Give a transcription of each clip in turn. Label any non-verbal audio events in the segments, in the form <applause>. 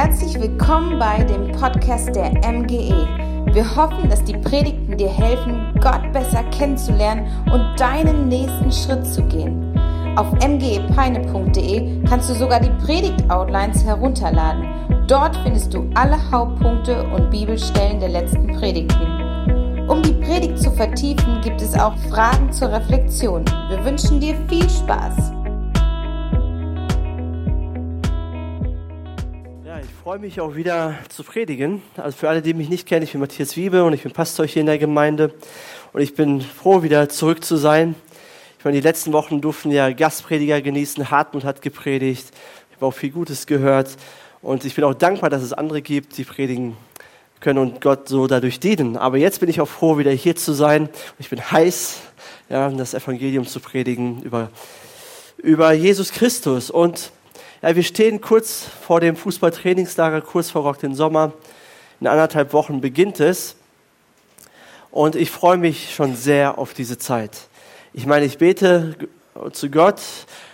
Herzlich willkommen bei dem Podcast der MGE. Wir hoffen, dass die Predigten dir helfen, Gott besser kennenzulernen und deinen nächsten Schritt zu gehen. Auf mgepeine.de kannst du sogar die Predigt-Outlines herunterladen. Dort findest du alle Hauptpunkte und Bibelstellen der letzten Predigten. Um die Predigt zu vertiefen, gibt es auch Fragen zur Reflexion. Wir wünschen dir viel Spaß. Freue mich auch wieder zu predigen. Also für alle, die mich nicht kennen, ich bin Matthias Wiebe und ich bin Pastor hier in der Gemeinde. Und ich bin froh, wieder zurück zu sein. Ich meine, die letzten Wochen durften ja Gastprediger genießen. Hartmut hat gepredigt. Ich habe auch viel Gutes gehört. Und ich bin auch dankbar, dass es andere gibt, die predigen können und Gott so dadurch dienen. Aber jetzt bin ich auch froh, wieder hier zu sein. Ich bin heiß, ja, das Evangelium zu predigen über, über Jesus Christus. Und ja, wir stehen kurz vor dem Fußballtrainingslager, kurz vor Rock den Sommer. In anderthalb Wochen beginnt es. Und ich freue mich schon sehr auf diese Zeit. Ich meine, ich bete zu Gott,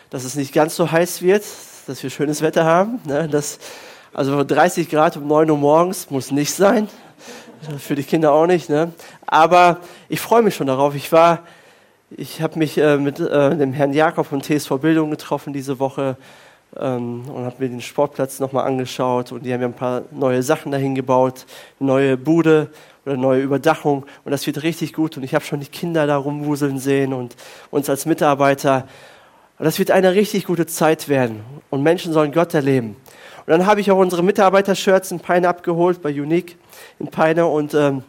dass es nicht ganz so heiß wird, dass wir schönes Wetter haben. Ne? Das, also 30 Grad um 9 Uhr morgens muss nicht sein. Für die Kinder auch nicht. Ne? Aber ich freue mich schon darauf. Ich war, ich habe mich äh, mit äh, dem Herrn Jakob von TSV Bildung getroffen diese Woche ähm, und habe mir den Sportplatz nochmal angeschaut und die haben ja ein paar neue Sachen dahin gebaut, neue Bude oder neue Überdachung und das wird richtig gut und ich habe schon die Kinder da rumwuseln sehen und uns als Mitarbeiter. Und das wird eine richtig gute Zeit werden und Menschen sollen Gott erleben. Und dann habe ich auch unsere Mitarbeiter-Shirts in Peine abgeholt, bei Unique in Peine und ähm,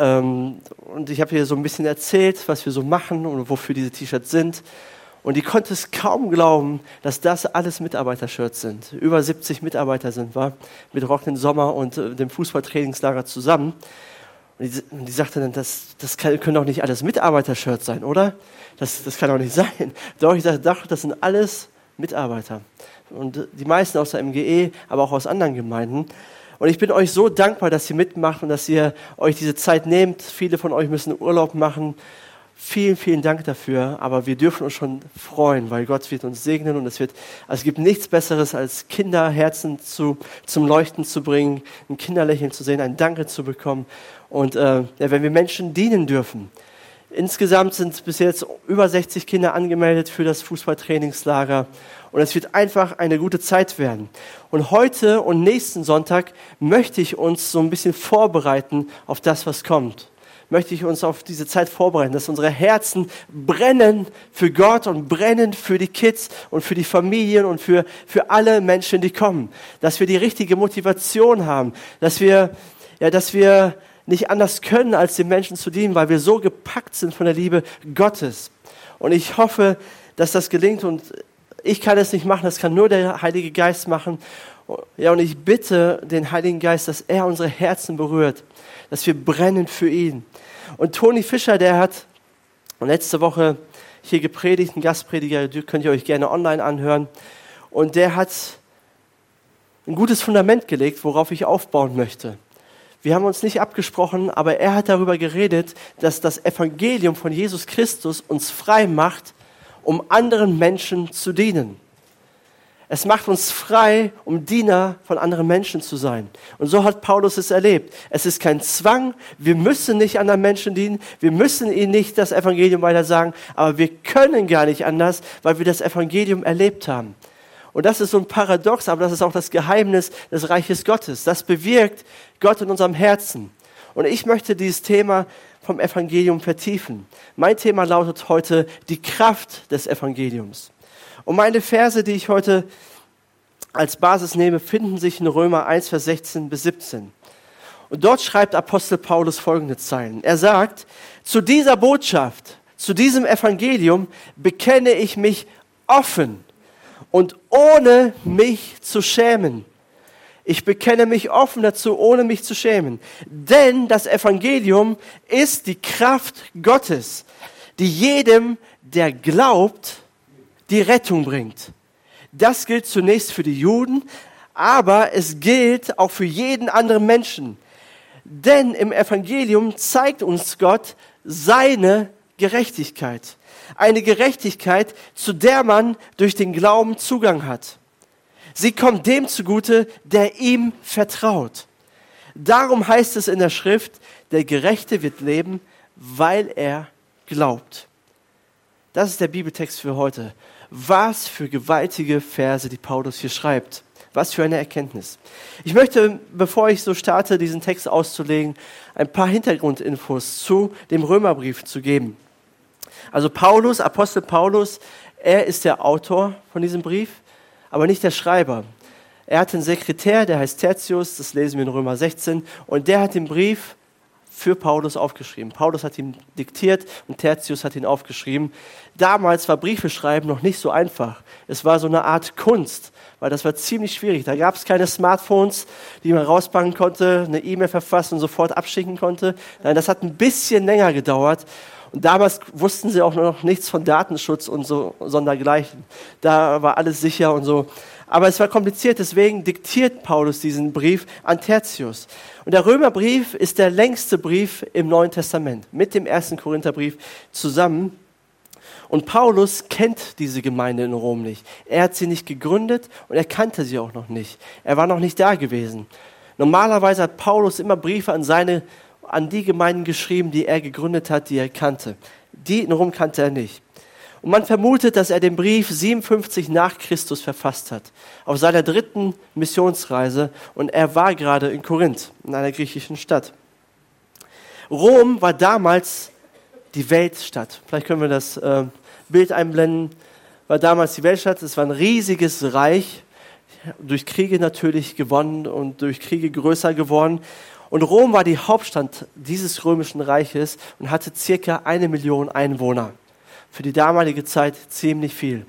ähm, und ich habe hier so ein bisschen erzählt, was wir so machen und wofür diese T-Shirts sind. Und die konnte es kaum glauben, dass das alles Mitarbeitershirts sind. Über 70 Mitarbeiter sind wir mit Rock den Sommer und äh, dem Fußballtrainingslager zusammen. Und die, und die, sagte dann, das, das kann, können doch nicht alles Mitarbeitershirts sein, oder? Das, das kann doch nicht <laughs> sein. Doch, ich doch, das sind alles Mitarbeiter. Und die meisten aus der MGE, aber auch aus anderen Gemeinden. Und ich bin euch so dankbar, dass ihr mitmacht und dass ihr euch diese Zeit nehmt. Viele von euch müssen Urlaub machen Vielen, vielen Dank dafür, aber wir dürfen uns schon freuen, weil Gott wird uns segnen und es wird, also es gibt nichts Besseres, als Kinderherzen zu, zum Leuchten zu bringen, ein Kinderlächeln zu sehen, ein Danke zu bekommen und äh, wenn wir Menschen dienen dürfen. Insgesamt sind bis jetzt über 60 Kinder angemeldet für das Fußballtrainingslager und es wird einfach eine gute Zeit werden. Und heute und nächsten Sonntag möchte ich uns so ein bisschen vorbereiten auf das, was kommt möchte ich uns auf diese Zeit vorbereiten, dass unsere Herzen brennen für Gott und brennen für die Kids und für die Familien und für, für alle Menschen, die kommen. Dass wir die richtige Motivation haben, dass wir, ja, dass wir nicht anders können, als den Menschen zu dienen, weil wir so gepackt sind von der Liebe Gottes. Und ich hoffe, dass das gelingt und ich kann es nicht machen, das kann nur der Heilige Geist machen. Ja, und ich bitte den Heiligen Geist, dass er unsere Herzen berührt, dass wir brennen für ihn. Und Toni Fischer, der hat letzte Woche hier gepredigt, ein Gastprediger, könnt ihr euch gerne online anhören. Und der hat ein gutes Fundament gelegt, worauf ich aufbauen möchte. Wir haben uns nicht abgesprochen, aber er hat darüber geredet, dass das Evangelium von Jesus Christus uns frei macht, um anderen Menschen zu dienen. Es macht uns frei, um Diener von anderen Menschen zu sein. Und so hat Paulus es erlebt. Es ist kein Zwang. Wir müssen nicht anderen Menschen dienen. Wir müssen ihnen nicht das Evangelium weiter sagen. Aber wir können gar nicht anders, weil wir das Evangelium erlebt haben. Und das ist so ein Paradox, aber das ist auch das Geheimnis des Reiches Gottes. Das bewirkt Gott in unserem Herzen. Und ich möchte dieses Thema vom Evangelium vertiefen. Mein Thema lautet heute die Kraft des Evangeliums. Und meine Verse, die ich heute als Basis nehme, finden sich in Römer 1, Vers 16 bis 17. Und dort schreibt Apostel Paulus folgende Zeilen. Er sagt, zu dieser Botschaft, zu diesem Evangelium bekenne ich mich offen und ohne mich zu schämen. Ich bekenne mich offen dazu, ohne mich zu schämen. Denn das Evangelium ist die Kraft Gottes, die jedem, der glaubt, die Rettung bringt. Das gilt zunächst für die Juden, aber es gilt auch für jeden anderen Menschen. Denn im Evangelium zeigt uns Gott seine Gerechtigkeit. Eine Gerechtigkeit, zu der man durch den Glauben Zugang hat. Sie kommt dem zugute, der ihm vertraut. Darum heißt es in der Schrift, der Gerechte wird leben, weil er glaubt. Das ist der Bibeltext für heute. Was für gewaltige Verse, die Paulus hier schreibt. Was für eine Erkenntnis. Ich möchte, bevor ich so starte, diesen Text auszulegen, ein paar Hintergrundinfos zu dem Römerbrief zu geben. Also Paulus, Apostel Paulus, er ist der Autor von diesem Brief, aber nicht der Schreiber. Er hat einen Sekretär, der heißt Tertius, das lesen wir in Römer 16, und der hat den Brief für Paulus aufgeschrieben. Paulus hat ihn diktiert und Tertius hat ihn aufgeschrieben. Damals war Briefeschreiben noch nicht so einfach. Es war so eine Art Kunst, weil das war ziemlich schwierig. Da gab es keine Smartphones, die man rauspacken konnte, eine E-Mail verfassen und sofort abschicken konnte. Nein, das hat ein bisschen länger gedauert. Und damals wussten sie auch noch nichts von Datenschutz und so, sondergleichen. Da war alles sicher und so. Aber es war kompliziert, deswegen diktiert Paulus diesen Brief an Tertius. Und der Römerbrief ist der längste Brief im Neuen Testament, mit dem ersten Korintherbrief zusammen. Und Paulus kennt diese Gemeinde in Rom nicht. Er hat sie nicht gegründet und er kannte sie auch noch nicht. Er war noch nicht da gewesen. Normalerweise hat Paulus immer Briefe an seine, an die Gemeinden geschrieben, die er gegründet hat, die er kannte. Die in Rom kannte er nicht. Und man vermutet, dass er den Brief 57 nach Christus verfasst hat, auf seiner dritten Missionsreise. Und er war gerade in Korinth, in einer griechischen Stadt. Rom war damals die Weltstadt. Vielleicht können wir das äh, Bild einblenden. War damals die Weltstadt. Es war ein riesiges Reich, durch Kriege natürlich gewonnen und durch Kriege größer geworden. Und Rom war die Hauptstadt dieses römischen Reiches und hatte circa eine Million Einwohner für die damalige Zeit ziemlich viel.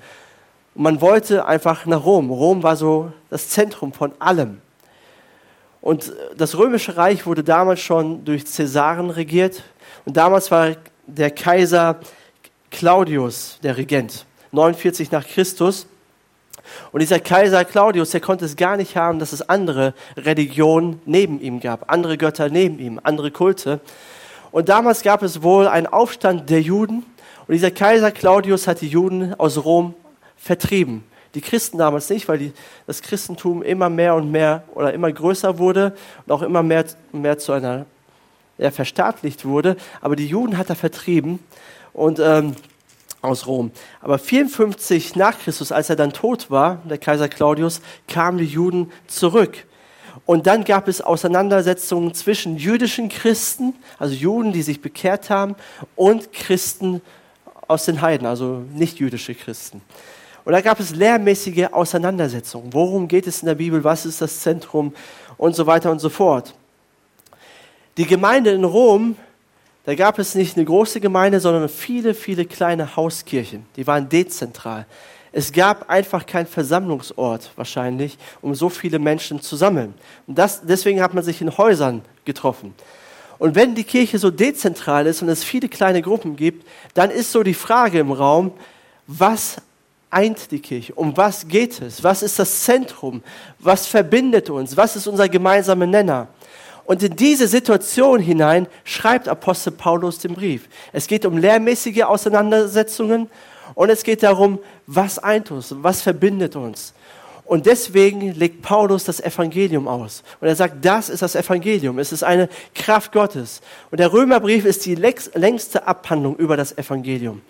Und man wollte einfach nach Rom. Rom war so das Zentrum von allem. Und das römische Reich wurde damals schon durch Cäsaren regiert. Und damals war der Kaiser Claudius der Regent, 49 nach Christus. Und dieser Kaiser Claudius, der konnte es gar nicht haben, dass es andere Religionen neben ihm gab, andere Götter neben ihm, andere Kulte. Und damals gab es wohl einen Aufstand der Juden und dieser Kaiser Claudius hat die Juden aus Rom vertrieben. Die Christen damals nicht, weil die, das Christentum immer mehr und mehr oder immer größer wurde und auch immer mehr, mehr zu einer, ja, verstaatlicht wurde. Aber die Juden hat er vertrieben und ähm, aus Rom. Aber 54 nach Christus, als er dann tot war, der Kaiser Claudius, kamen die Juden zurück. Und dann gab es Auseinandersetzungen zwischen jüdischen Christen, also Juden, die sich bekehrt haben, und Christen aus den Heiden, also nicht jüdische Christen. Und da gab es lehrmäßige Auseinandersetzungen. Worum geht es in der Bibel? Was ist das Zentrum? Und so weiter und so fort. Die Gemeinde in Rom, da gab es nicht eine große Gemeinde, sondern viele, viele kleine Hauskirchen. Die waren dezentral. Es gab einfach keinen Versammlungsort wahrscheinlich, um so viele Menschen zu sammeln. Und das, deswegen hat man sich in Häusern getroffen. Und wenn die Kirche so dezentral ist und es viele kleine Gruppen gibt, dann ist so die Frage im Raum, was eint die Kirche? Um was geht es? Was ist das Zentrum? Was verbindet uns? Was ist unser gemeinsamer Nenner? Und in diese Situation hinein schreibt Apostel Paulus den Brief. Es geht um lehrmäßige Auseinandersetzungen und es geht darum, was eint uns, was verbindet uns. Und deswegen legt Paulus das Evangelium aus. Und er sagt, das ist das Evangelium. Es ist eine Kraft Gottes. Und der Römerbrief ist die längste Abhandlung über das Evangelium.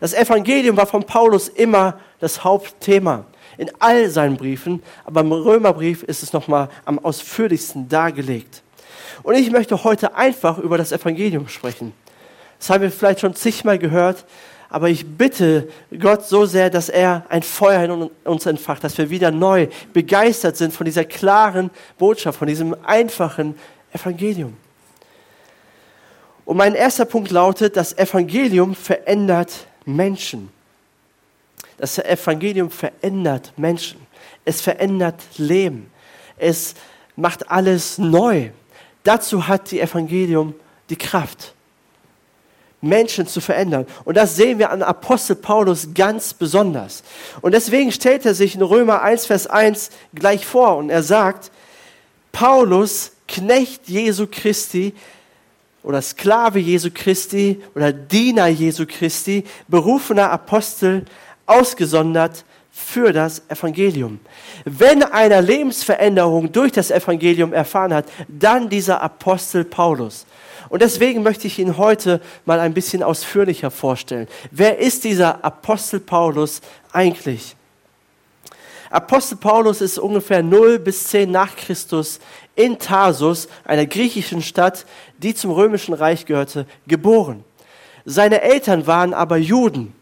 Das Evangelium war von Paulus immer das Hauptthema in all seinen Briefen, aber im Römerbrief ist es nochmal am ausführlichsten dargelegt. Und ich möchte heute einfach über das Evangelium sprechen. Das haben wir vielleicht schon zigmal gehört, aber ich bitte Gott so sehr, dass er ein Feuer in uns entfacht, dass wir wieder neu begeistert sind von dieser klaren Botschaft, von diesem einfachen Evangelium. Und mein erster Punkt lautet, das Evangelium verändert Menschen. Das Evangelium verändert Menschen. Es verändert Leben. Es macht alles neu. Dazu hat die Evangelium die Kraft. Menschen zu verändern. Und das sehen wir an Apostel Paulus ganz besonders. Und deswegen stellt er sich in Römer 1, Vers 1 gleich vor und er sagt, Paulus, Knecht Jesu Christi oder Sklave Jesu Christi oder Diener Jesu Christi, berufener Apostel, ausgesondert für das Evangelium. Wenn einer Lebensveränderung durch das Evangelium erfahren hat, dann dieser Apostel Paulus. Und deswegen möchte ich ihn heute mal ein bisschen ausführlicher vorstellen. Wer ist dieser Apostel Paulus eigentlich? Apostel Paulus ist ungefähr 0 bis 10 nach Christus in Tarsus, einer griechischen Stadt, die zum römischen Reich gehörte, geboren. Seine Eltern waren aber Juden.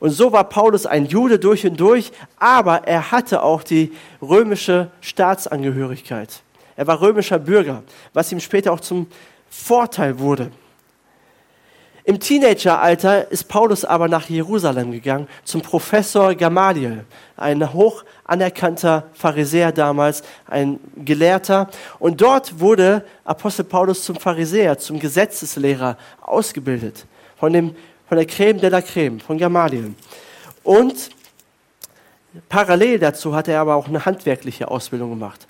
Und so war Paulus ein Jude durch und durch, aber er hatte auch die römische Staatsangehörigkeit. Er war römischer Bürger, was ihm später auch zum Vorteil wurde. Im Teenageralter ist Paulus aber nach Jerusalem gegangen zum Professor Gamaliel, ein hoch anerkannter Pharisäer damals, ein Gelehrter. Und dort wurde Apostel Paulus zum Pharisäer, zum Gesetzeslehrer ausgebildet. Von, dem, von der Creme de la Creme, von Gamaliel. Und parallel dazu hat er aber auch eine handwerkliche Ausbildung gemacht.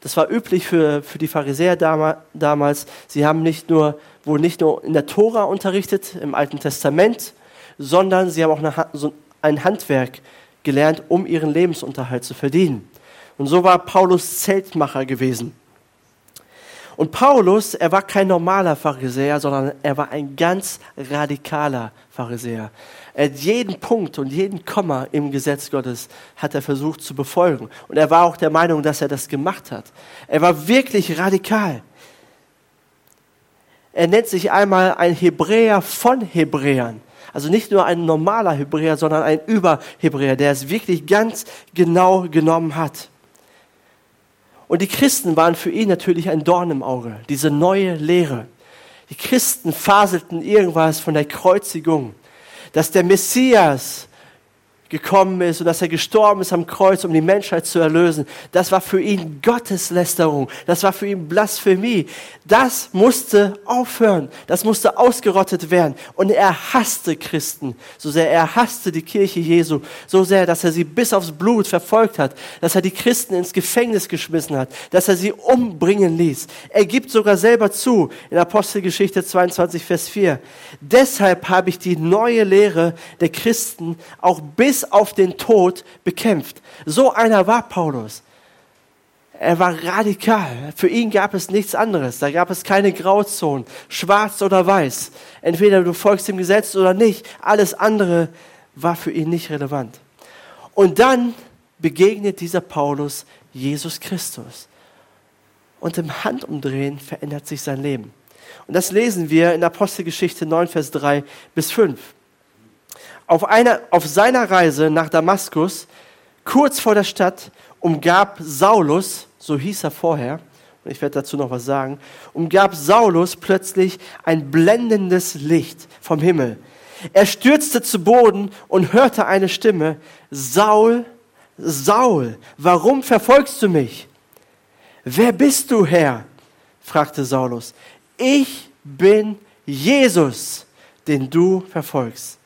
Das war üblich für, für die Pharisäer damals. Sie haben nicht nur, wohl nicht nur in der Tora unterrichtet, im Alten Testament, sondern sie haben auch eine, so ein Handwerk gelernt, um ihren Lebensunterhalt zu verdienen. Und so war Paulus Zeltmacher gewesen. Und Paulus, er war kein normaler Pharisäer, sondern er war ein ganz radikaler Pharisäer. Hat jeden Punkt und jeden Komma im Gesetz Gottes hat er versucht zu befolgen. Und er war auch der Meinung, dass er das gemacht hat. Er war wirklich radikal. Er nennt sich einmal ein Hebräer von Hebräern. Also nicht nur ein normaler Hebräer, sondern ein Überhebräer, der es wirklich ganz genau genommen hat. Und die Christen waren für ihn natürlich ein Dorn im Auge, diese neue Lehre. Die Christen faselten irgendwas von der Kreuzigung, dass der Messias gekommen ist und dass er gestorben ist am Kreuz, um die Menschheit zu erlösen. Das war für ihn Gotteslästerung. Das war für ihn Blasphemie. Das musste aufhören. Das musste ausgerottet werden. Und er hasste Christen so sehr. Er hasste die Kirche Jesu so sehr, dass er sie bis aufs Blut verfolgt hat, dass er die Christen ins Gefängnis geschmissen hat, dass er sie umbringen ließ. Er gibt sogar selber zu in Apostelgeschichte 22, Vers 4. Deshalb habe ich die neue Lehre der Christen auch bis auf den Tod bekämpft. So einer war Paulus. Er war radikal. Für ihn gab es nichts anderes. Da gab es keine Grauzonen, schwarz oder weiß. Entweder du folgst dem Gesetz oder nicht. Alles andere war für ihn nicht relevant. Und dann begegnet dieser Paulus Jesus Christus. Und im Handumdrehen verändert sich sein Leben. Und das lesen wir in Apostelgeschichte 9, Vers 3 bis 5 auf, einer, auf seiner Reise nach Damaskus, kurz vor der Stadt, umgab Saulus, so hieß er vorher, und ich werde dazu noch was sagen, umgab Saulus plötzlich ein blendendes Licht vom Himmel. Er stürzte zu Boden und hörte eine Stimme, Saul, Saul, warum verfolgst du mich? Wer bist du, Herr? fragte Saulus. Ich bin Jesus, den du verfolgst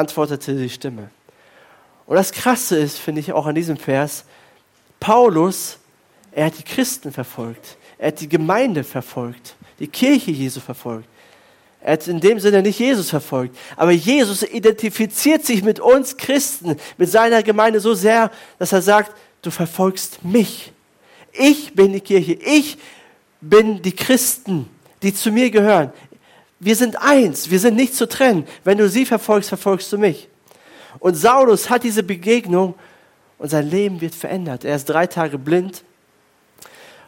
antwortete die Stimme. Und das Krasse ist, finde ich auch an diesem Vers, Paulus, er hat die Christen verfolgt, er hat die Gemeinde verfolgt, die Kirche Jesu verfolgt. Er hat in dem Sinne nicht Jesus verfolgt. Aber Jesus identifiziert sich mit uns Christen, mit seiner Gemeinde so sehr, dass er sagt, du verfolgst mich. Ich bin die Kirche. Ich bin die Christen, die zu mir gehören. Wir sind eins, wir sind nicht zu trennen. Wenn du sie verfolgst, verfolgst du mich. Und Saulus hat diese Begegnung und sein Leben wird verändert. Er ist drei Tage blind.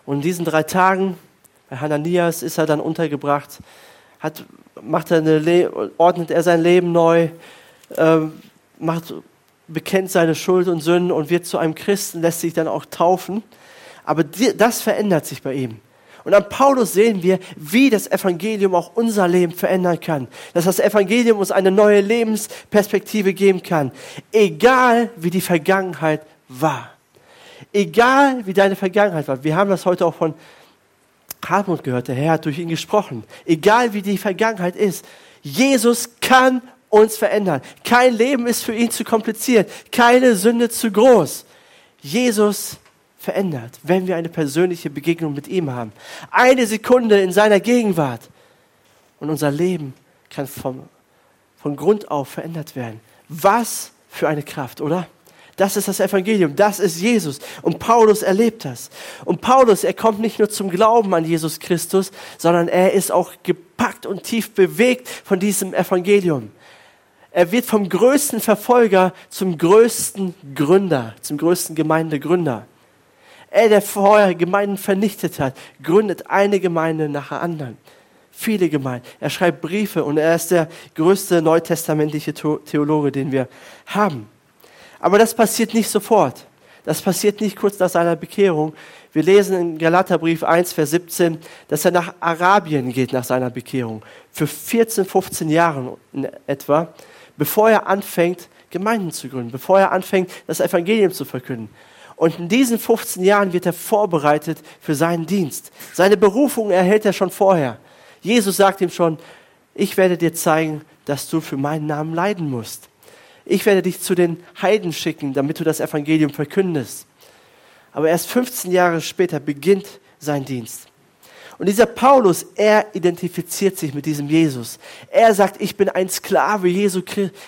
Und in diesen drei Tagen, bei Hananias ist er dann untergebracht, hat, macht er eine, ordnet er sein Leben neu, äh, macht, bekennt seine Schuld und Sünden und wird zu einem Christen, lässt sich dann auch taufen. Aber die, das verändert sich bei ihm. Und an Paulus sehen wir, wie das Evangelium auch unser Leben verändern kann. Dass das Evangelium uns eine neue Lebensperspektive geben kann. Egal wie die Vergangenheit war. Egal wie deine Vergangenheit war. Wir haben das heute auch von Hartmut gehört. Der Herr hat durch ihn gesprochen. Egal wie die Vergangenheit ist. Jesus kann uns verändern. Kein Leben ist für ihn zu kompliziert. Keine Sünde zu groß. Jesus verändert, wenn wir eine persönliche Begegnung mit ihm haben. Eine Sekunde in seiner Gegenwart und unser Leben kann vom, von Grund auf verändert werden. Was für eine Kraft, oder? Das ist das Evangelium, das ist Jesus. Und Paulus erlebt das. Und Paulus, er kommt nicht nur zum Glauben an Jesus Christus, sondern er ist auch gepackt und tief bewegt von diesem Evangelium. Er wird vom größten Verfolger zum größten Gründer, zum größten Gemeindegründer. Er, der vorher Gemeinden vernichtet hat, gründet eine Gemeinde nach der anderen. Viele Gemeinden. Er schreibt Briefe und er ist der größte neutestamentliche Theologe, den wir haben. Aber das passiert nicht sofort. Das passiert nicht kurz nach seiner Bekehrung. Wir lesen in Galaterbrief 1, Vers 17, dass er nach Arabien geht nach seiner Bekehrung. Für 14, 15 Jahre etwa, bevor er anfängt, Gemeinden zu gründen, bevor er anfängt, das Evangelium zu verkünden. Und in diesen 15 Jahren wird er vorbereitet für seinen Dienst. Seine Berufung erhält er schon vorher. Jesus sagt ihm schon, ich werde dir zeigen, dass du für meinen Namen leiden musst. Ich werde dich zu den Heiden schicken, damit du das Evangelium verkündest. Aber erst 15 Jahre später beginnt sein Dienst. Und dieser Paulus, er identifiziert sich mit diesem Jesus. Er sagt, ich bin ein Sklave Jesu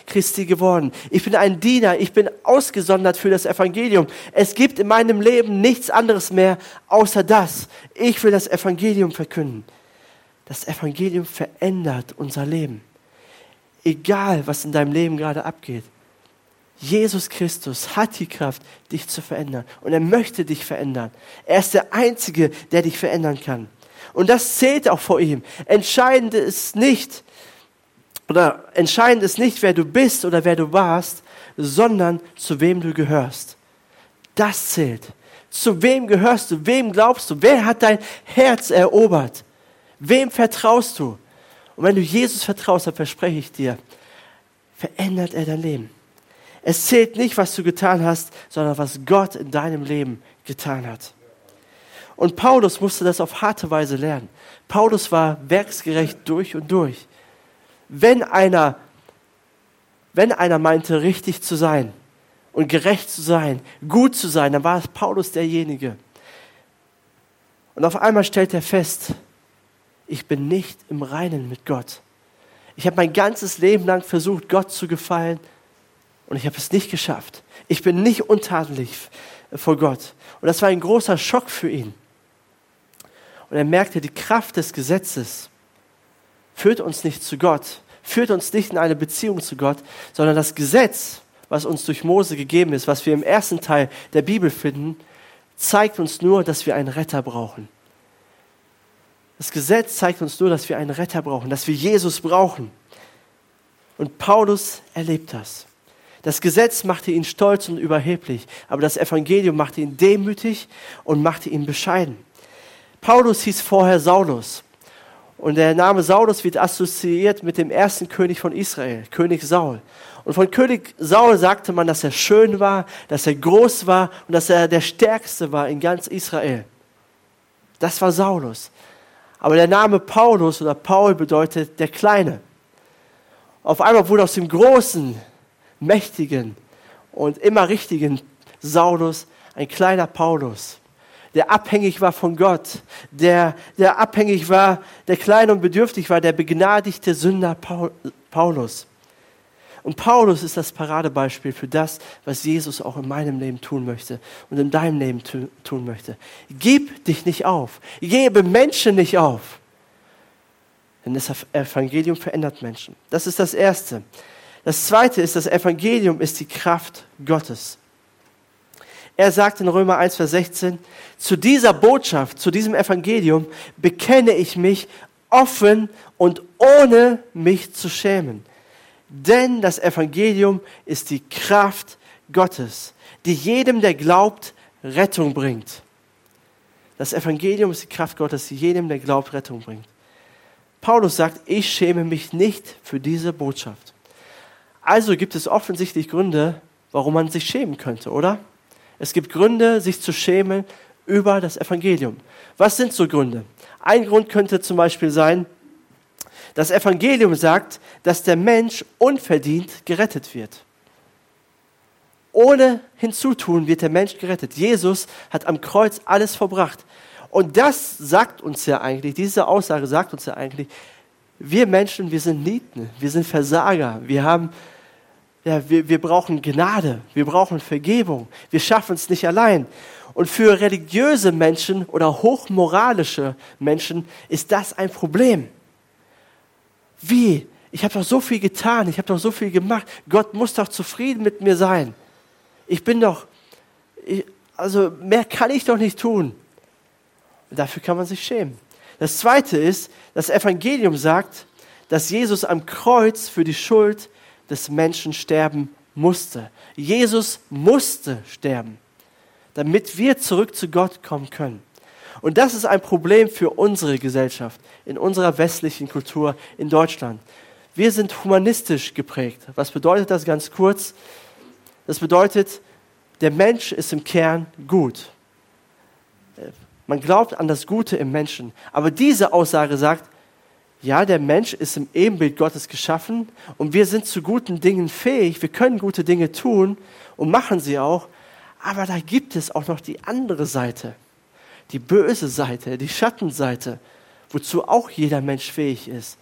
Christi geworden. Ich bin ein Diener. Ich bin ausgesondert für das Evangelium. Es gibt in meinem Leben nichts anderes mehr außer das. Ich will das Evangelium verkünden. Das Evangelium verändert unser Leben. Egal, was in deinem Leben gerade abgeht. Jesus Christus hat die Kraft, dich zu verändern. Und er möchte dich verändern. Er ist der Einzige, der dich verändern kann. Und das zählt auch vor ihm. Entscheidend ist nicht, oder entscheidend ist nicht, wer du bist oder wer du warst, sondern zu wem du gehörst. Das zählt. Zu wem gehörst du? Wem glaubst du? Wer hat dein Herz erobert? Wem vertraust du? Und wenn du Jesus vertraust, dann verspreche ich dir, verändert er dein Leben. Es zählt nicht, was du getan hast, sondern was Gott in deinem Leben getan hat. Und Paulus musste das auf harte Weise lernen. Paulus war werksgerecht durch und durch. Wenn einer, wenn einer meinte, richtig zu sein und gerecht zu sein, gut zu sein, dann war es Paulus derjenige. Und auf einmal stellt er fest, ich bin nicht im Reinen mit Gott. Ich habe mein ganzes Leben lang versucht, Gott zu gefallen und ich habe es nicht geschafft. Ich bin nicht untadelig vor Gott. Und das war ein großer Schock für ihn. Und er merkte, die Kraft des Gesetzes führt uns nicht zu Gott, führt uns nicht in eine Beziehung zu Gott, sondern das Gesetz, was uns durch Mose gegeben ist, was wir im ersten Teil der Bibel finden, zeigt uns nur, dass wir einen Retter brauchen. Das Gesetz zeigt uns nur, dass wir einen Retter brauchen, dass wir Jesus brauchen. Und Paulus erlebt das. Das Gesetz machte ihn stolz und überheblich, aber das Evangelium machte ihn demütig und machte ihn bescheiden. Paulus hieß vorher Saulus. Und der Name Saulus wird assoziiert mit dem ersten König von Israel, König Saul. Und von König Saul sagte man, dass er schön war, dass er groß war und dass er der Stärkste war in ganz Israel. Das war Saulus. Aber der Name Paulus oder Paul bedeutet der Kleine. Auf einmal wurde aus dem großen, mächtigen und immer richtigen Saulus ein kleiner Paulus der abhängig war von Gott, der, der abhängig war, der klein und bedürftig war, der begnadigte Sünder Paulus. Und Paulus ist das Paradebeispiel für das, was Jesus auch in meinem Leben tun möchte und in deinem Leben tun möchte. Gib dich nicht auf. Gebe Menschen nicht auf. Denn das Evangelium verändert Menschen. Das ist das Erste. Das Zweite ist, das Evangelium ist die Kraft Gottes. Er sagt in Römer 1, Vers 16, zu dieser Botschaft, zu diesem Evangelium bekenne ich mich offen und ohne mich zu schämen. Denn das Evangelium ist die Kraft Gottes, die jedem, der glaubt, Rettung bringt. Das Evangelium ist die Kraft Gottes, die jedem, der glaubt, Rettung bringt. Paulus sagt, ich schäme mich nicht für diese Botschaft. Also gibt es offensichtlich Gründe, warum man sich schämen könnte, oder? Es gibt Gründe, sich zu schämen über das Evangelium. Was sind so Gründe? Ein Grund könnte zum Beispiel sein, das Evangelium sagt, dass der Mensch unverdient gerettet wird. Ohne Hinzutun wird der Mensch gerettet. Jesus hat am Kreuz alles verbracht. Und das sagt uns ja eigentlich, diese Aussage sagt uns ja eigentlich, wir Menschen, wir sind Nieten, wir sind Versager, wir haben ja, wir, wir brauchen Gnade, wir brauchen Vergebung, wir schaffen es nicht allein. Und für religiöse Menschen oder hochmoralische Menschen ist das ein Problem. Wie? Ich habe doch so viel getan, ich habe doch so viel gemacht. Gott muss doch zufrieden mit mir sein. Ich bin doch, ich, also mehr kann ich doch nicht tun. Dafür kann man sich schämen. Das Zweite ist, das Evangelium sagt, dass Jesus am Kreuz für die Schuld des Menschen sterben musste. Jesus musste sterben, damit wir zurück zu Gott kommen können. Und das ist ein Problem für unsere Gesellschaft, in unserer westlichen Kultur in Deutschland. Wir sind humanistisch geprägt. Was bedeutet das ganz kurz? Das bedeutet, der Mensch ist im Kern gut. Man glaubt an das Gute im Menschen. Aber diese Aussage sagt, ja, der Mensch ist im Ebenbild Gottes geschaffen und wir sind zu guten Dingen fähig. Wir können gute Dinge tun und machen sie auch. Aber da gibt es auch noch die andere Seite, die böse Seite, die Schattenseite, wozu auch jeder Mensch fähig ist.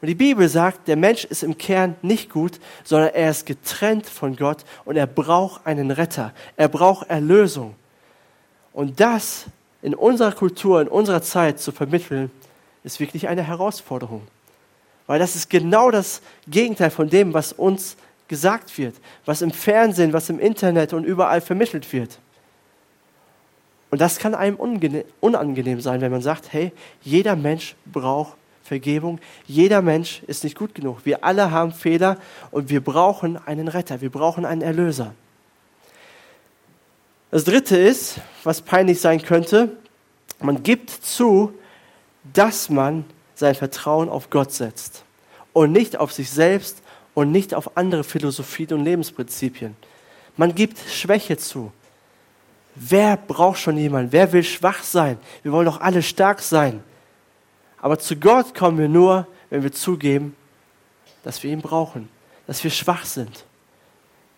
Und die Bibel sagt, der Mensch ist im Kern nicht gut, sondern er ist getrennt von Gott und er braucht einen Retter. Er braucht Erlösung. Und das in unserer Kultur, in unserer Zeit zu vermitteln, ist wirklich eine Herausforderung. Weil das ist genau das Gegenteil von dem, was uns gesagt wird, was im Fernsehen, was im Internet und überall vermittelt wird. Und das kann einem unangenehm sein, wenn man sagt, hey, jeder Mensch braucht Vergebung. Jeder Mensch ist nicht gut genug. Wir alle haben Fehler und wir brauchen einen Retter, wir brauchen einen Erlöser. Das Dritte ist, was peinlich sein könnte, man gibt zu, dass man sein Vertrauen auf Gott setzt und nicht auf sich selbst und nicht auf andere Philosophien und Lebensprinzipien. Man gibt Schwäche zu. Wer braucht schon jemanden? Wer will schwach sein? Wir wollen doch alle stark sein. Aber zu Gott kommen wir nur, wenn wir zugeben, dass wir ihn brauchen, dass wir schwach sind.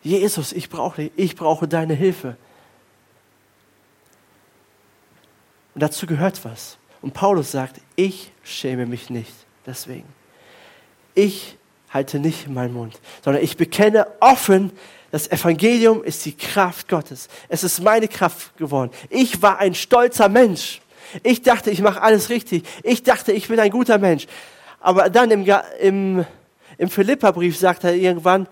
Jesus, ich brauche, ich brauche deine Hilfe. Und dazu gehört was. Und Paulus sagt, ich schäme mich nicht deswegen. Ich halte nicht meinen Mund, sondern ich bekenne offen, das Evangelium ist die Kraft Gottes. Es ist meine Kraft geworden. Ich war ein stolzer Mensch. Ich dachte, ich mache alles richtig. Ich dachte, ich bin ein guter Mensch. Aber dann im, im, im Philipperbrief sagt er irgendwann,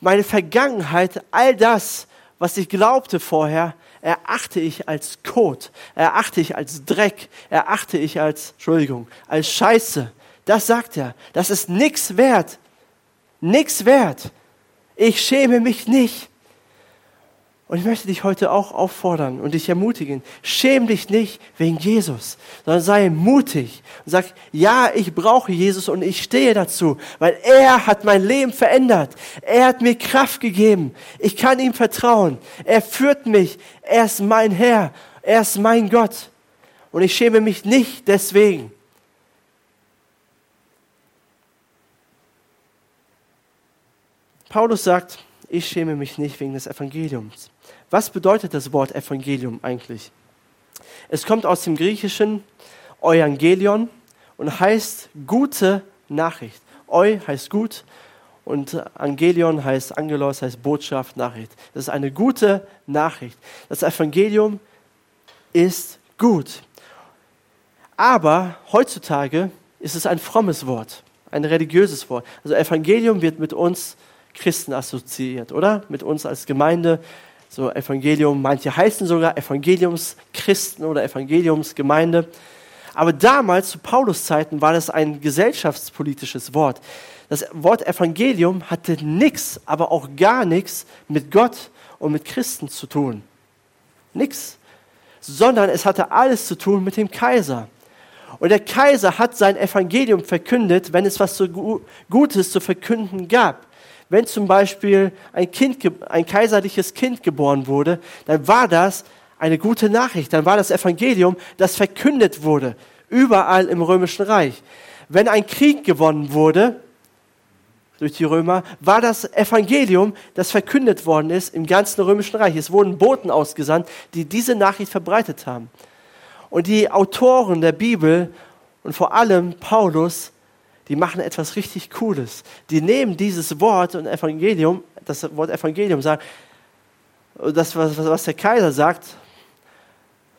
meine Vergangenheit, all das, was ich glaubte vorher, erachte ich als Kot, erachte ich als Dreck, erachte ich als, Entschuldigung, als Scheiße. Das sagt er. Das ist nichts wert. Nichts wert. Ich schäme mich nicht. Und ich möchte dich heute auch auffordern und dich ermutigen. Schäm dich nicht wegen Jesus, sondern sei mutig und sag, ja, ich brauche Jesus und ich stehe dazu, weil er hat mein Leben verändert. Er hat mir Kraft gegeben. Ich kann ihm vertrauen. Er führt mich. Er ist mein Herr. Er ist mein Gott. Und ich schäme mich nicht deswegen. Paulus sagt, ich schäme mich nicht wegen des Evangeliums. Was bedeutet das Wort Evangelium eigentlich? Es kommt aus dem griechischen Evangelion und heißt gute Nachricht. Eu heißt gut und Angelion heißt Angelos, heißt Botschaft, Nachricht. Das ist eine gute Nachricht. Das Evangelium ist gut. Aber heutzutage ist es ein frommes Wort, ein religiöses Wort. Also Evangelium wird mit uns Christen assoziiert, oder? Mit uns als Gemeinde so Evangelium, manche heißen sogar Evangeliumschristen oder Evangeliumsgemeinde. Aber damals, zu Paulus Zeiten, war das ein gesellschaftspolitisches Wort. Das Wort Evangelium hatte nichts, aber auch gar nichts mit Gott und mit Christen zu tun. Nichts. Sondern es hatte alles zu tun mit dem Kaiser. Und der Kaiser hat sein Evangelium verkündet, wenn es was so Gutes zu verkünden gab wenn zum Beispiel ein, kind, ein kaiserliches Kind geboren wurde, dann war das eine gute Nachricht, dann war das Evangelium, das verkündet wurde, überall im römischen Reich. Wenn ein Krieg gewonnen wurde durch die Römer, war das Evangelium, das verkündet worden ist im ganzen römischen Reich. Es wurden Boten ausgesandt, die diese Nachricht verbreitet haben. Und die Autoren der Bibel und vor allem Paulus die machen etwas richtig Cooles. Die nehmen dieses Wort und Evangelium, das Wort Evangelium sagt, das, was, was der Kaiser sagt,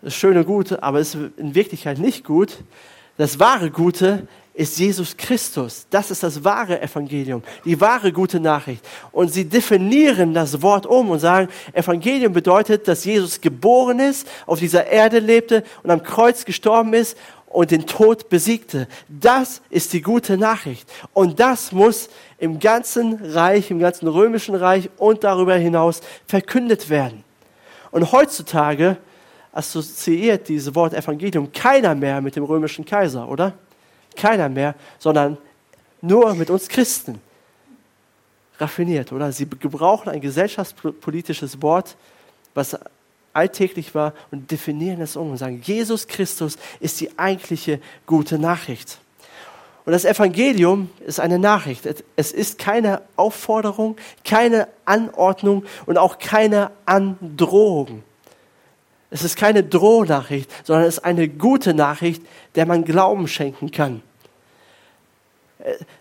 ist schön und gut, aber ist in Wirklichkeit nicht gut. Das wahre Gute ist Jesus Christus. Das ist das wahre Evangelium, die wahre gute Nachricht. Und sie definieren das Wort um und sagen, Evangelium bedeutet, dass Jesus geboren ist, auf dieser Erde lebte und am Kreuz gestorben ist und den Tod besiegte. Das ist die gute Nachricht. Und das muss im ganzen Reich, im ganzen römischen Reich und darüber hinaus verkündet werden. Und heutzutage assoziiert dieses Wort Evangelium keiner mehr mit dem römischen Kaiser, oder? Keiner mehr, sondern nur mit uns Christen. Raffiniert, oder? Sie gebrauchen ein gesellschaftspolitisches Wort, was alltäglich war und definieren es um und sagen, Jesus Christus ist die eigentliche gute Nachricht. Und das Evangelium ist eine Nachricht. Es ist keine Aufforderung, keine Anordnung und auch keine Androhung. Es ist keine Drohnachricht, sondern es ist eine gute Nachricht, der man Glauben schenken kann.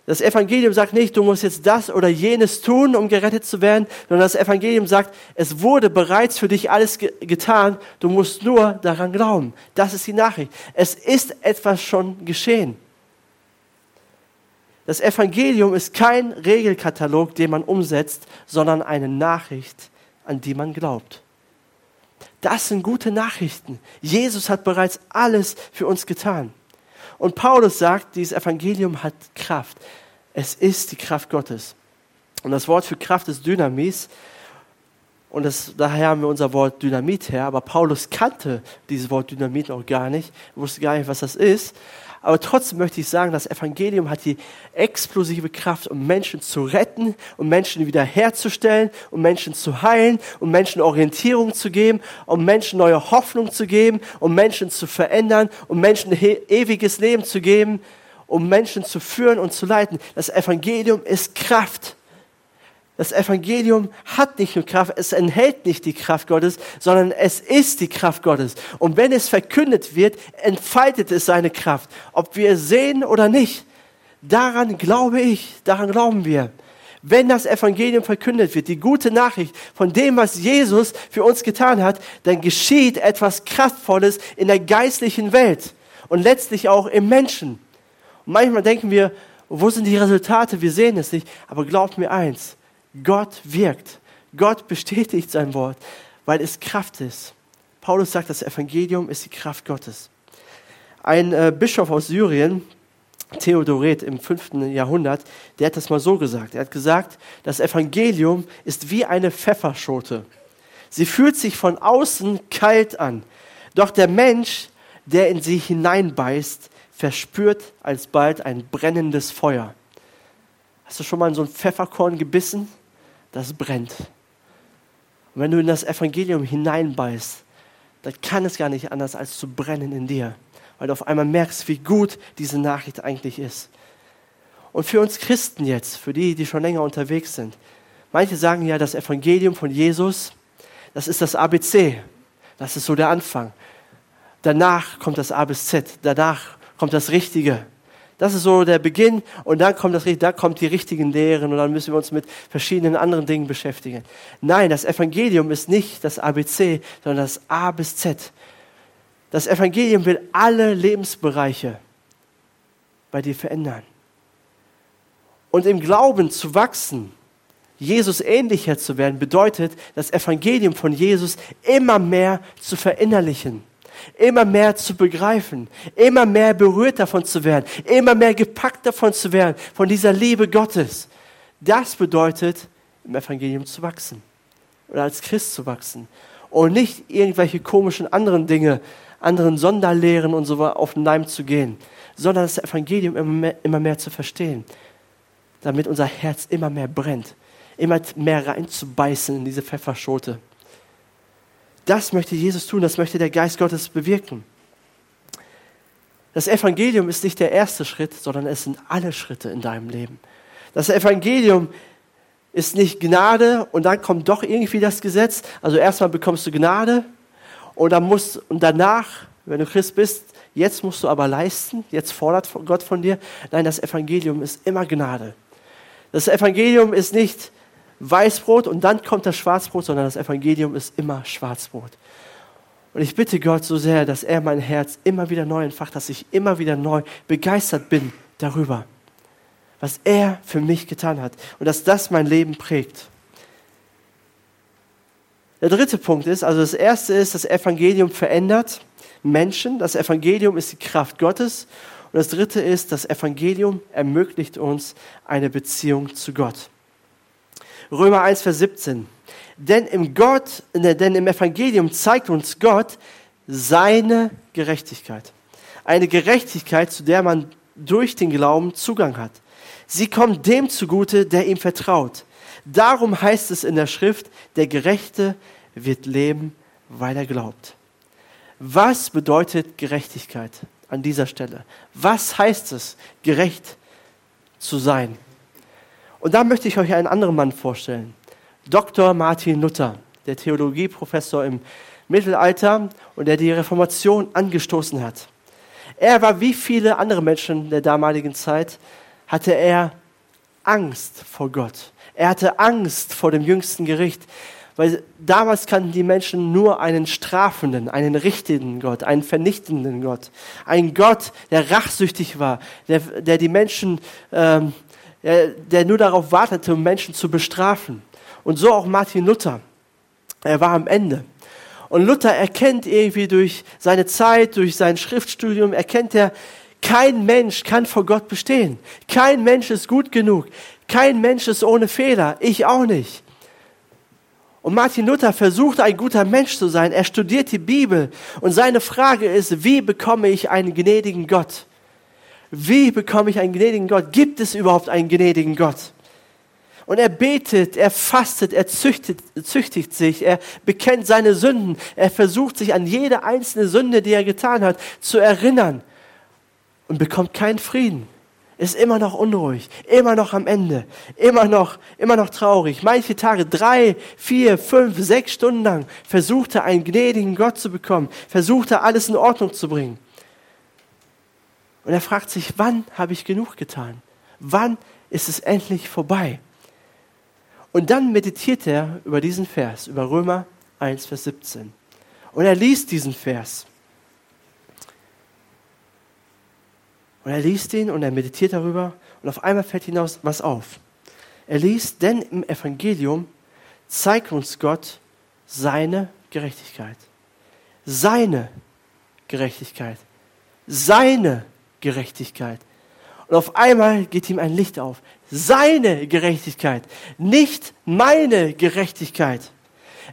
Das Evangelium sagt nicht, du musst jetzt das oder jenes tun, um gerettet zu werden, sondern das Evangelium sagt, es wurde bereits für dich alles ge getan, du musst nur daran glauben. Das ist die Nachricht. Es ist etwas schon geschehen. Das Evangelium ist kein Regelkatalog, den man umsetzt, sondern eine Nachricht, an die man glaubt. Das sind gute Nachrichten. Jesus hat bereits alles für uns getan. Und Paulus sagt, dieses Evangelium hat Kraft. Es ist die Kraft Gottes. Und das Wort für Kraft ist Dynamis. Und das, daher haben wir unser Wort Dynamit her. Aber Paulus kannte dieses Wort Dynamit noch gar nicht, wusste gar nicht, was das ist. Aber trotzdem möchte ich sagen, das Evangelium hat die explosive Kraft, um Menschen zu retten, um Menschen wiederherzustellen, um Menschen zu heilen, um Menschen Orientierung zu geben, um Menschen neue Hoffnung zu geben, um Menschen zu verändern, um Menschen ewiges Leben zu geben, um Menschen zu führen und zu leiten. Das Evangelium ist Kraft. Das Evangelium hat nicht nur Kraft, es enthält nicht die Kraft Gottes, sondern es ist die Kraft Gottes. Und wenn es verkündet wird, entfaltet es seine Kraft. Ob wir es sehen oder nicht, daran glaube ich, daran glauben wir. Wenn das Evangelium verkündet wird, die gute Nachricht von dem, was Jesus für uns getan hat, dann geschieht etwas Kraftvolles in der geistlichen Welt und letztlich auch im Menschen. Und manchmal denken wir, wo sind die Resultate? Wir sehen es nicht. Aber glaubt mir eins, Gott wirkt. Gott bestätigt sein Wort, weil es Kraft ist. Paulus sagt, das Evangelium ist die Kraft Gottes. Ein äh, Bischof aus Syrien, Theodoret im 5. Jahrhundert, der hat das mal so gesagt. Er hat gesagt, das Evangelium ist wie eine Pfefferschote. Sie fühlt sich von außen kalt an, doch der Mensch, der in sie hineinbeißt, verspürt alsbald ein brennendes Feuer. Hast du schon mal in so ein Pfefferkorn gebissen? Das brennt. Und wenn du in das Evangelium hineinbeißt, dann kann es gar nicht anders als zu brennen in dir, weil du auf einmal merkst, wie gut diese Nachricht eigentlich ist. Und für uns Christen jetzt, für die, die schon länger unterwegs sind, manche sagen ja, das Evangelium von Jesus, das ist das ABC, das ist so der Anfang. Danach kommt das A bis Z, danach kommt das Richtige. Das ist so der Beginn und dann kommt, das, dann kommt die richtigen Lehren und dann müssen wir uns mit verschiedenen anderen Dingen beschäftigen. Nein, das Evangelium ist nicht das ABC, sondern das A bis Z. Das Evangelium will alle Lebensbereiche bei dir verändern. Und im Glauben zu wachsen, Jesus ähnlicher zu werden, bedeutet, das Evangelium von Jesus immer mehr zu verinnerlichen immer mehr zu begreifen, immer mehr berührt davon zu werden, immer mehr gepackt davon zu werden, von dieser Liebe Gottes. Das bedeutet, im Evangelium zu wachsen oder als Christ zu wachsen und nicht irgendwelche komischen anderen Dinge, anderen Sonderlehren und so auf den Leim zu gehen, sondern das Evangelium immer mehr, immer mehr zu verstehen, damit unser Herz immer mehr brennt, immer mehr reinzubeißen in diese Pfefferschote. Das möchte Jesus tun, das möchte der Geist Gottes bewirken. Das Evangelium ist nicht der erste Schritt, sondern es sind alle Schritte in deinem Leben. Das Evangelium ist nicht Gnade und dann kommt doch irgendwie das Gesetz. Also erstmal bekommst du Gnade und, dann musst, und danach, wenn du Christ bist, jetzt musst du aber leisten, jetzt fordert Gott von dir. Nein, das Evangelium ist immer Gnade. Das Evangelium ist nicht Weißbrot und dann kommt das Schwarzbrot, sondern das Evangelium ist immer Schwarzbrot. Und ich bitte Gott so sehr, dass er mein Herz immer wieder neu entfacht, dass ich immer wieder neu begeistert bin darüber, was er für mich getan hat und dass das mein Leben prägt. Der dritte Punkt ist, also das erste ist, das Evangelium verändert Menschen. Das Evangelium ist die Kraft Gottes. Und das dritte ist, das Evangelium ermöglicht uns eine Beziehung zu Gott. Römer 1, Vers 17. Denn im, Gott, denn im Evangelium zeigt uns Gott seine Gerechtigkeit. Eine Gerechtigkeit, zu der man durch den Glauben Zugang hat. Sie kommt dem zugute, der ihm vertraut. Darum heißt es in der Schrift, der Gerechte wird leben, weil er glaubt. Was bedeutet Gerechtigkeit an dieser Stelle? Was heißt es, gerecht zu sein? Und da möchte ich euch einen anderen Mann vorstellen. Dr. Martin Luther, der Theologieprofessor im Mittelalter und der die Reformation angestoßen hat. Er war wie viele andere Menschen der damaligen Zeit, hatte er Angst vor Gott. Er hatte Angst vor dem jüngsten Gericht, weil damals kannten die Menschen nur einen strafenden, einen richtenden Gott, einen vernichtenden Gott. Einen Gott, der rachsüchtig war, der, der die Menschen ähm, der, nur darauf wartete, um Menschen zu bestrafen. Und so auch Martin Luther. Er war am Ende. Und Luther erkennt irgendwie durch seine Zeit, durch sein Schriftstudium, erkennt er, kein Mensch kann vor Gott bestehen. Kein Mensch ist gut genug. Kein Mensch ist ohne Fehler. Ich auch nicht. Und Martin Luther versucht ein guter Mensch zu sein. Er studiert die Bibel. Und seine Frage ist, wie bekomme ich einen gnädigen Gott? Wie bekomme ich einen gnädigen Gott? Gibt es überhaupt einen gnädigen Gott? Und er betet, er fastet, er züchtet, züchtigt sich, er bekennt seine Sünden, er versucht sich an jede einzelne Sünde, die er getan hat, zu erinnern und bekommt keinen Frieden. Ist immer noch unruhig, immer noch am Ende, immer noch, immer noch traurig. Manche Tage, drei, vier, fünf, sechs Stunden lang versucht er einen gnädigen Gott zu bekommen, versucht er alles in Ordnung zu bringen. Und er fragt sich, wann habe ich genug getan? Wann ist es endlich vorbei? Und dann meditiert er über diesen Vers, über Römer 1, Vers 17. Und er liest diesen Vers. Und er liest ihn und er meditiert darüber und auf einmal fällt ihm was auf. Er liest, denn im Evangelium zeigt uns Gott seine Gerechtigkeit. Seine Gerechtigkeit. Seine Gerechtigkeit. Und auf einmal geht ihm ein Licht auf. Seine Gerechtigkeit, nicht meine Gerechtigkeit.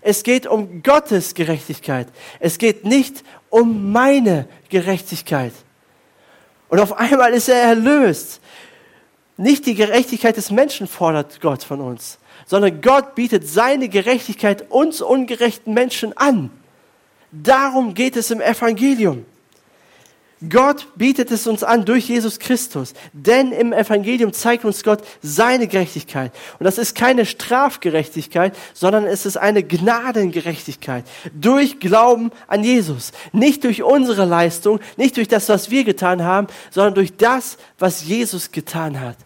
Es geht um Gottes Gerechtigkeit. Es geht nicht um meine Gerechtigkeit. Und auf einmal ist er erlöst. Nicht die Gerechtigkeit des Menschen fordert Gott von uns, sondern Gott bietet seine Gerechtigkeit uns ungerechten Menschen an. Darum geht es im Evangelium. Gott bietet es uns an durch Jesus Christus. Denn im Evangelium zeigt uns Gott seine Gerechtigkeit. Und das ist keine Strafgerechtigkeit, sondern es ist eine Gnadengerechtigkeit. Durch Glauben an Jesus. Nicht durch unsere Leistung, nicht durch das, was wir getan haben, sondern durch das, was Jesus getan hat.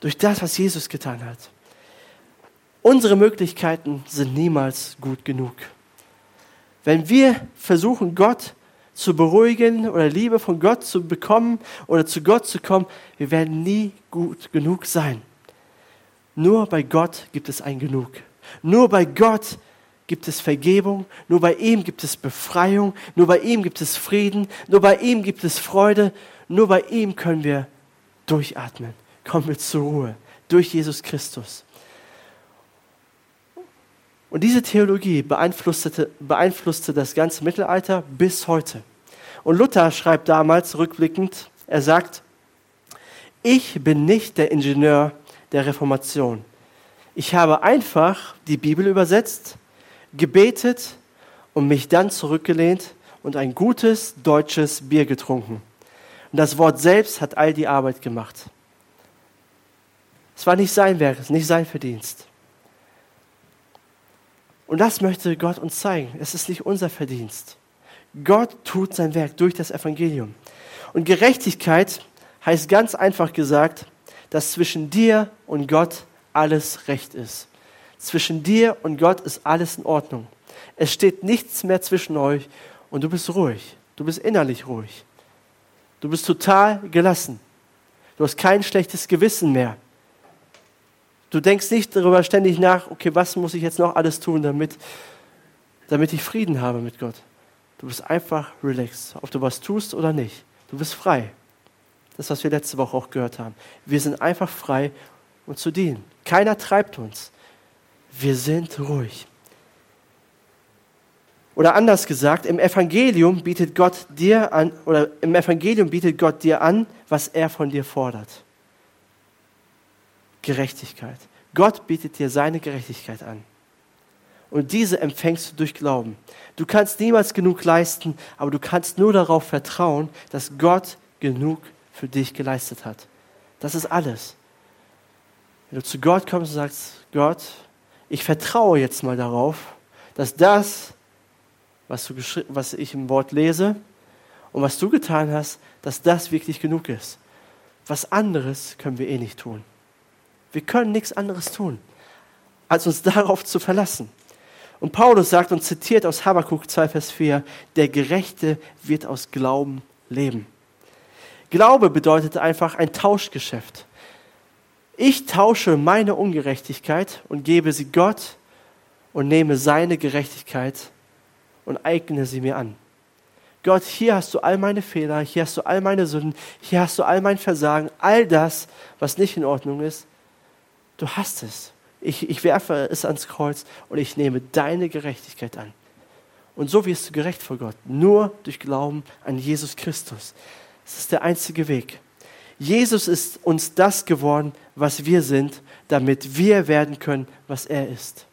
Durch das, was Jesus getan hat. Unsere Möglichkeiten sind niemals gut genug. Wenn wir versuchen, Gott zu beruhigen oder Liebe von Gott zu bekommen oder zu Gott zu kommen, wir werden nie gut genug sein. Nur bei Gott gibt es ein Genug. Nur bei Gott gibt es Vergebung, nur bei ihm gibt es Befreiung, nur bei ihm gibt es Frieden, nur bei ihm gibt es Freude, nur bei ihm können wir durchatmen, kommen wir zur Ruhe durch Jesus Christus. Und diese Theologie beeinflusste, beeinflusste das ganze Mittelalter bis heute. Und Luther schreibt damals rückblickend, er sagt, ich bin nicht der Ingenieur der Reformation. Ich habe einfach die Bibel übersetzt, gebetet und mich dann zurückgelehnt und ein gutes deutsches Bier getrunken. Und das Wort selbst hat all die Arbeit gemacht. Es war nicht sein Werk, es nicht sein Verdienst. Und das möchte Gott uns zeigen. Es ist nicht unser Verdienst. Gott tut sein Werk durch das Evangelium. Und Gerechtigkeit heißt ganz einfach gesagt, dass zwischen dir und Gott alles recht ist. Zwischen dir und Gott ist alles in Ordnung. Es steht nichts mehr zwischen euch und du bist ruhig. Du bist innerlich ruhig. Du bist total gelassen. Du hast kein schlechtes Gewissen mehr. Du denkst nicht darüber ständig nach, okay, was muss ich jetzt noch alles tun, damit, damit ich Frieden habe mit Gott. Du bist einfach relaxed, ob du was tust oder nicht. Du bist frei. Das, was wir letzte Woche auch gehört haben. Wir sind einfach frei, um zu dienen. Keiner treibt uns. Wir sind ruhig. Oder anders gesagt, im Evangelium bietet Gott dir an, oder im Evangelium bietet Gott dir an, was er von dir fordert. Gerechtigkeit. Gott bietet dir seine Gerechtigkeit an. Und diese empfängst du durch Glauben. Du kannst niemals genug leisten, aber du kannst nur darauf vertrauen, dass Gott genug für dich geleistet hat. Das ist alles. Wenn du zu Gott kommst und sagst, Gott, ich vertraue jetzt mal darauf, dass das, was, du was ich im Wort lese und was du getan hast, dass das wirklich genug ist. Was anderes können wir eh nicht tun. Wir können nichts anderes tun, als uns <laughs> darauf zu verlassen. Und Paulus sagt und zitiert aus Habakkuk 2, Vers 4, der Gerechte wird aus Glauben leben. Glaube bedeutet einfach ein Tauschgeschäft. Ich tausche meine Ungerechtigkeit und gebe sie Gott und nehme seine Gerechtigkeit und eigne sie mir an. Gott, hier hast du all meine Fehler, hier hast du all meine Sünden, hier hast du all mein Versagen, all das, was nicht in Ordnung ist. Du hast es. Ich, ich werfe es ans Kreuz und ich nehme deine Gerechtigkeit an. Und so wirst du gerecht vor Gott, nur durch Glauben an Jesus Christus. Das ist der einzige Weg. Jesus ist uns das geworden, was wir sind, damit wir werden können, was er ist.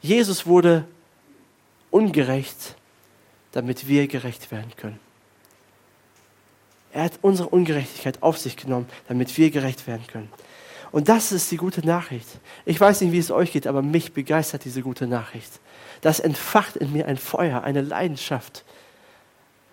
Jesus wurde ungerecht, damit wir gerecht werden können. Er hat unsere Ungerechtigkeit auf sich genommen, damit wir gerecht werden können. Und das ist die gute Nachricht. Ich weiß nicht, wie es euch geht, aber mich begeistert diese gute Nachricht. Das entfacht in mir ein Feuer, eine Leidenschaft.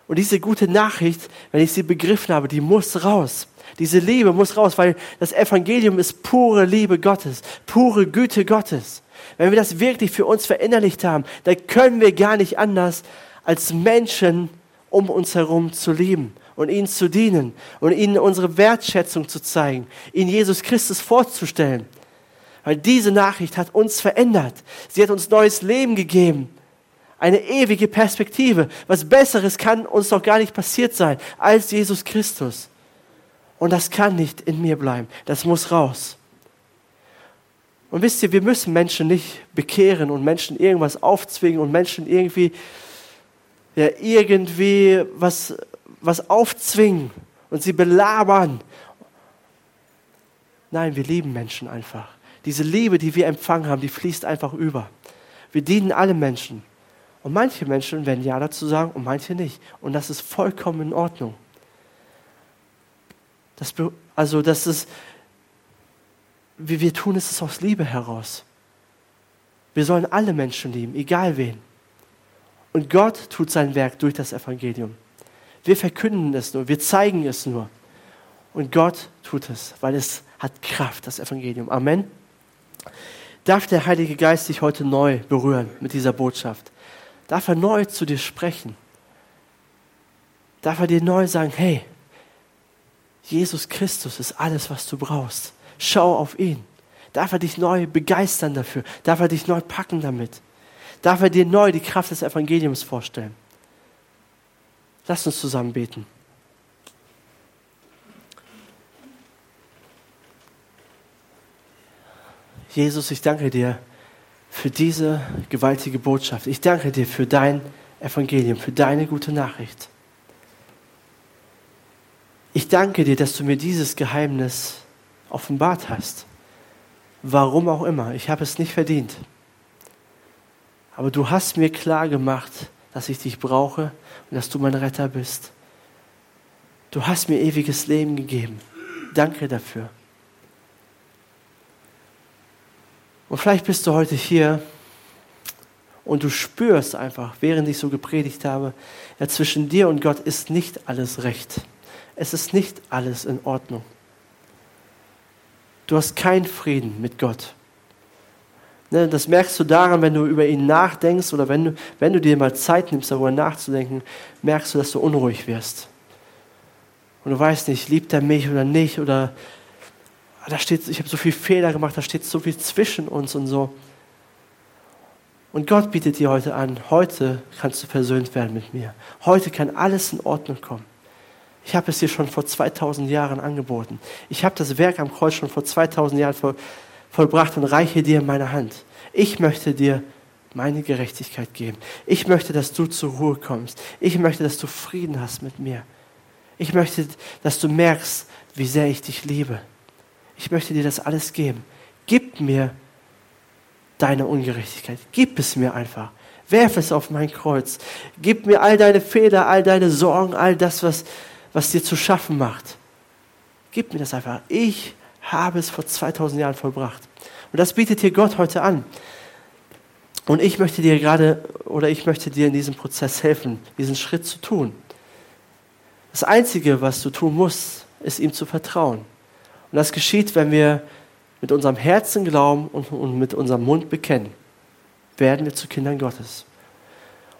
Und diese gute Nachricht, wenn ich sie begriffen habe, die muss raus. Diese Liebe muss raus, weil das Evangelium ist pure Liebe Gottes, pure Güte Gottes. Wenn wir das wirklich für uns verinnerlicht haben, dann können wir gar nicht anders, als Menschen um uns herum zu lieben und ihnen zu dienen und ihnen unsere Wertschätzung zu zeigen, ihnen Jesus Christus vorzustellen. Weil diese Nachricht hat uns verändert. Sie hat uns neues Leben gegeben eine ewige Perspektive. Was Besseres kann uns doch gar nicht passiert sein als Jesus Christus. Und das kann nicht in mir bleiben. Das muss raus. Und wisst ihr, wir müssen Menschen nicht bekehren und Menschen irgendwas aufzwingen und Menschen irgendwie, ja, irgendwie was, was aufzwingen und sie belabern. Nein, wir lieben Menschen einfach. Diese Liebe, die wir empfangen haben, die fließt einfach über. Wir dienen alle Menschen. Und manche Menschen werden Ja dazu sagen und manche nicht. Und das ist vollkommen in Ordnung. Das, also das ist, wie wir tun es aus Liebe heraus. Wir sollen alle Menschen lieben, egal wen. Und Gott tut sein Werk durch das Evangelium. Wir verkünden es nur, wir zeigen es nur. Und Gott tut es, weil es hat Kraft, das Evangelium. Amen. Darf der Heilige Geist dich heute neu berühren mit dieser Botschaft? darf er neu zu dir sprechen. Darf er dir neu sagen, hey, Jesus Christus ist alles, was du brauchst. Schau auf ihn. Darf er dich neu begeistern dafür? Darf er dich neu packen damit? Darf er dir neu die Kraft des Evangeliums vorstellen? Lass uns zusammen beten. Jesus, ich danke dir für diese gewaltige Botschaft. Ich danke dir für dein Evangelium, für deine gute Nachricht. Ich danke dir, dass du mir dieses Geheimnis offenbart hast. Warum auch immer, ich habe es nicht verdient. Aber du hast mir klar gemacht, dass ich dich brauche und dass du mein Retter bist. Du hast mir ewiges Leben gegeben. Danke dafür. Und vielleicht bist du heute hier und du spürst einfach, während ich so gepredigt habe, ja, zwischen dir und Gott ist nicht alles recht. Es ist nicht alles in Ordnung. Du hast keinen Frieden mit Gott. Ne, das merkst du daran, wenn du über ihn nachdenkst oder wenn du, wenn du dir mal Zeit nimmst, darüber nachzudenken, merkst du, dass du unruhig wirst. Und du weißt nicht, liebt er mich oder nicht oder da steht, ich habe so viel Fehler gemacht, da steht so viel zwischen uns und so. Und Gott bietet dir heute an, heute kannst du versöhnt werden mit mir. Heute kann alles in Ordnung kommen. Ich habe es dir schon vor 2000 Jahren angeboten. Ich habe das Werk am Kreuz schon vor 2000 Jahren voll, vollbracht und reiche dir meine Hand. Ich möchte dir meine Gerechtigkeit geben. Ich möchte, dass du zur Ruhe kommst. Ich möchte, dass du Frieden hast mit mir. Ich möchte, dass du merkst, wie sehr ich dich liebe. Ich möchte dir das alles geben. Gib mir deine Ungerechtigkeit. Gib es mir einfach. Werf es auf mein Kreuz. Gib mir all deine Fehler, all deine Sorgen, all das, was, was dir zu schaffen macht. Gib mir das einfach. Ich habe es vor 2000 Jahren vollbracht. Und das bietet dir Gott heute an. Und ich möchte dir gerade, oder ich möchte dir in diesem Prozess helfen, diesen Schritt zu tun. Das Einzige, was du tun musst, ist ihm zu vertrauen. Und das geschieht, wenn wir mit unserem Herzen glauben und, und mit unserem Mund bekennen, werden wir zu Kindern Gottes.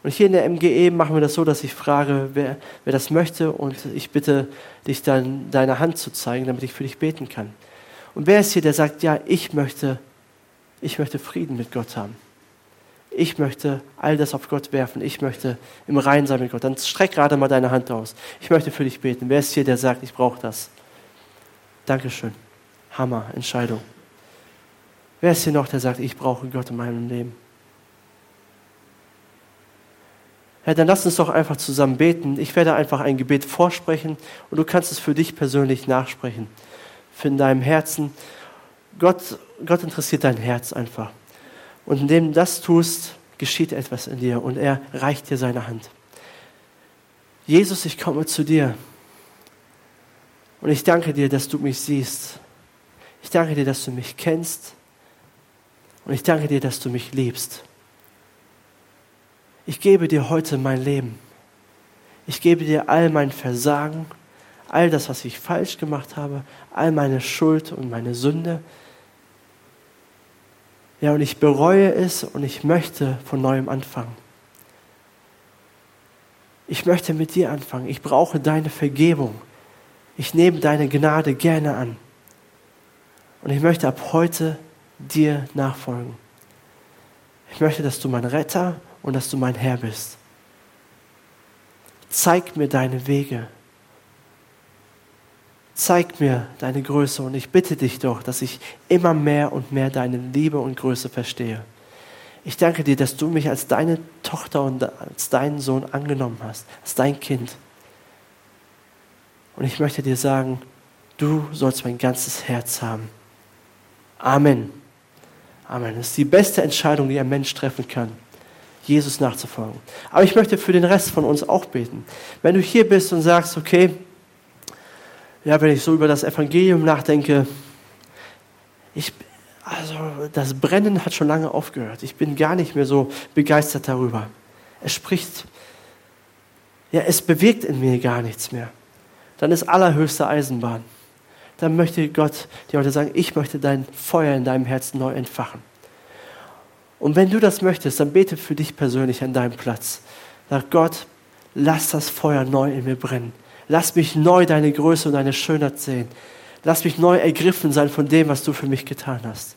Und hier in der MGE machen wir das so, dass ich frage, wer, wer das möchte und ich bitte dich dann deine Hand zu zeigen, damit ich für dich beten kann. Und wer ist hier, der sagt, ja, ich möchte, ich möchte Frieden mit Gott haben. Ich möchte all das auf Gott werfen. Ich möchte im Reinen sein mit Gott. Dann streck gerade mal deine Hand aus. Ich möchte für dich beten. Wer ist hier, der sagt, ich brauche das? Dankeschön. Hammer, Entscheidung. Wer ist hier noch, der sagt, ich brauche Gott in meinem Leben? Ja, dann lass uns doch einfach zusammen beten. Ich werde einfach ein Gebet vorsprechen und du kannst es für dich persönlich nachsprechen. In deinem Herzen. Gott, Gott interessiert dein Herz einfach. Und indem du das tust, geschieht etwas in dir und er reicht dir seine Hand. Jesus, ich komme zu dir. Und ich danke dir, dass du mich siehst. Ich danke dir, dass du mich kennst. Und ich danke dir, dass du mich liebst. Ich gebe dir heute mein Leben. Ich gebe dir all mein Versagen, all das, was ich falsch gemacht habe, all meine Schuld und meine Sünde. Ja, und ich bereue es und ich möchte von neuem anfangen. Ich möchte mit dir anfangen. Ich brauche deine Vergebung. Ich nehme deine Gnade gerne an. Und ich möchte ab heute dir nachfolgen. Ich möchte, dass du mein Retter und dass du mein Herr bist. Zeig mir deine Wege. Zeig mir deine Größe und ich bitte dich doch, dass ich immer mehr und mehr deine Liebe und Größe verstehe. Ich danke dir, dass du mich als deine Tochter und als deinen Sohn angenommen hast, als dein Kind. Und ich möchte dir sagen, du sollst mein ganzes Herz haben. Amen. Amen. Das ist die beste Entscheidung, die ein Mensch treffen kann, Jesus nachzufolgen. Aber ich möchte für den Rest von uns auch beten. Wenn du hier bist und sagst, okay, ja, wenn ich so über das Evangelium nachdenke, ich, also das Brennen hat schon lange aufgehört. Ich bin gar nicht mehr so begeistert darüber. Es spricht, ja, es bewirkt in mir gar nichts mehr. Dann ist allerhöchste Eisenbahn dann möchte Gott dir heute sagen, ich möchte dein Feuer in deinem Herzen neu entfachen. Und wenn du das möchtest, dann bete für dich persönlich an deinem Platz. Sag Gott, lass das Feuer neu in mir brennen. Lass mich neu deine Größe und deine Schönheit sehen. Lass mich neu ergriffen sein von dem, was du für mich getan hast.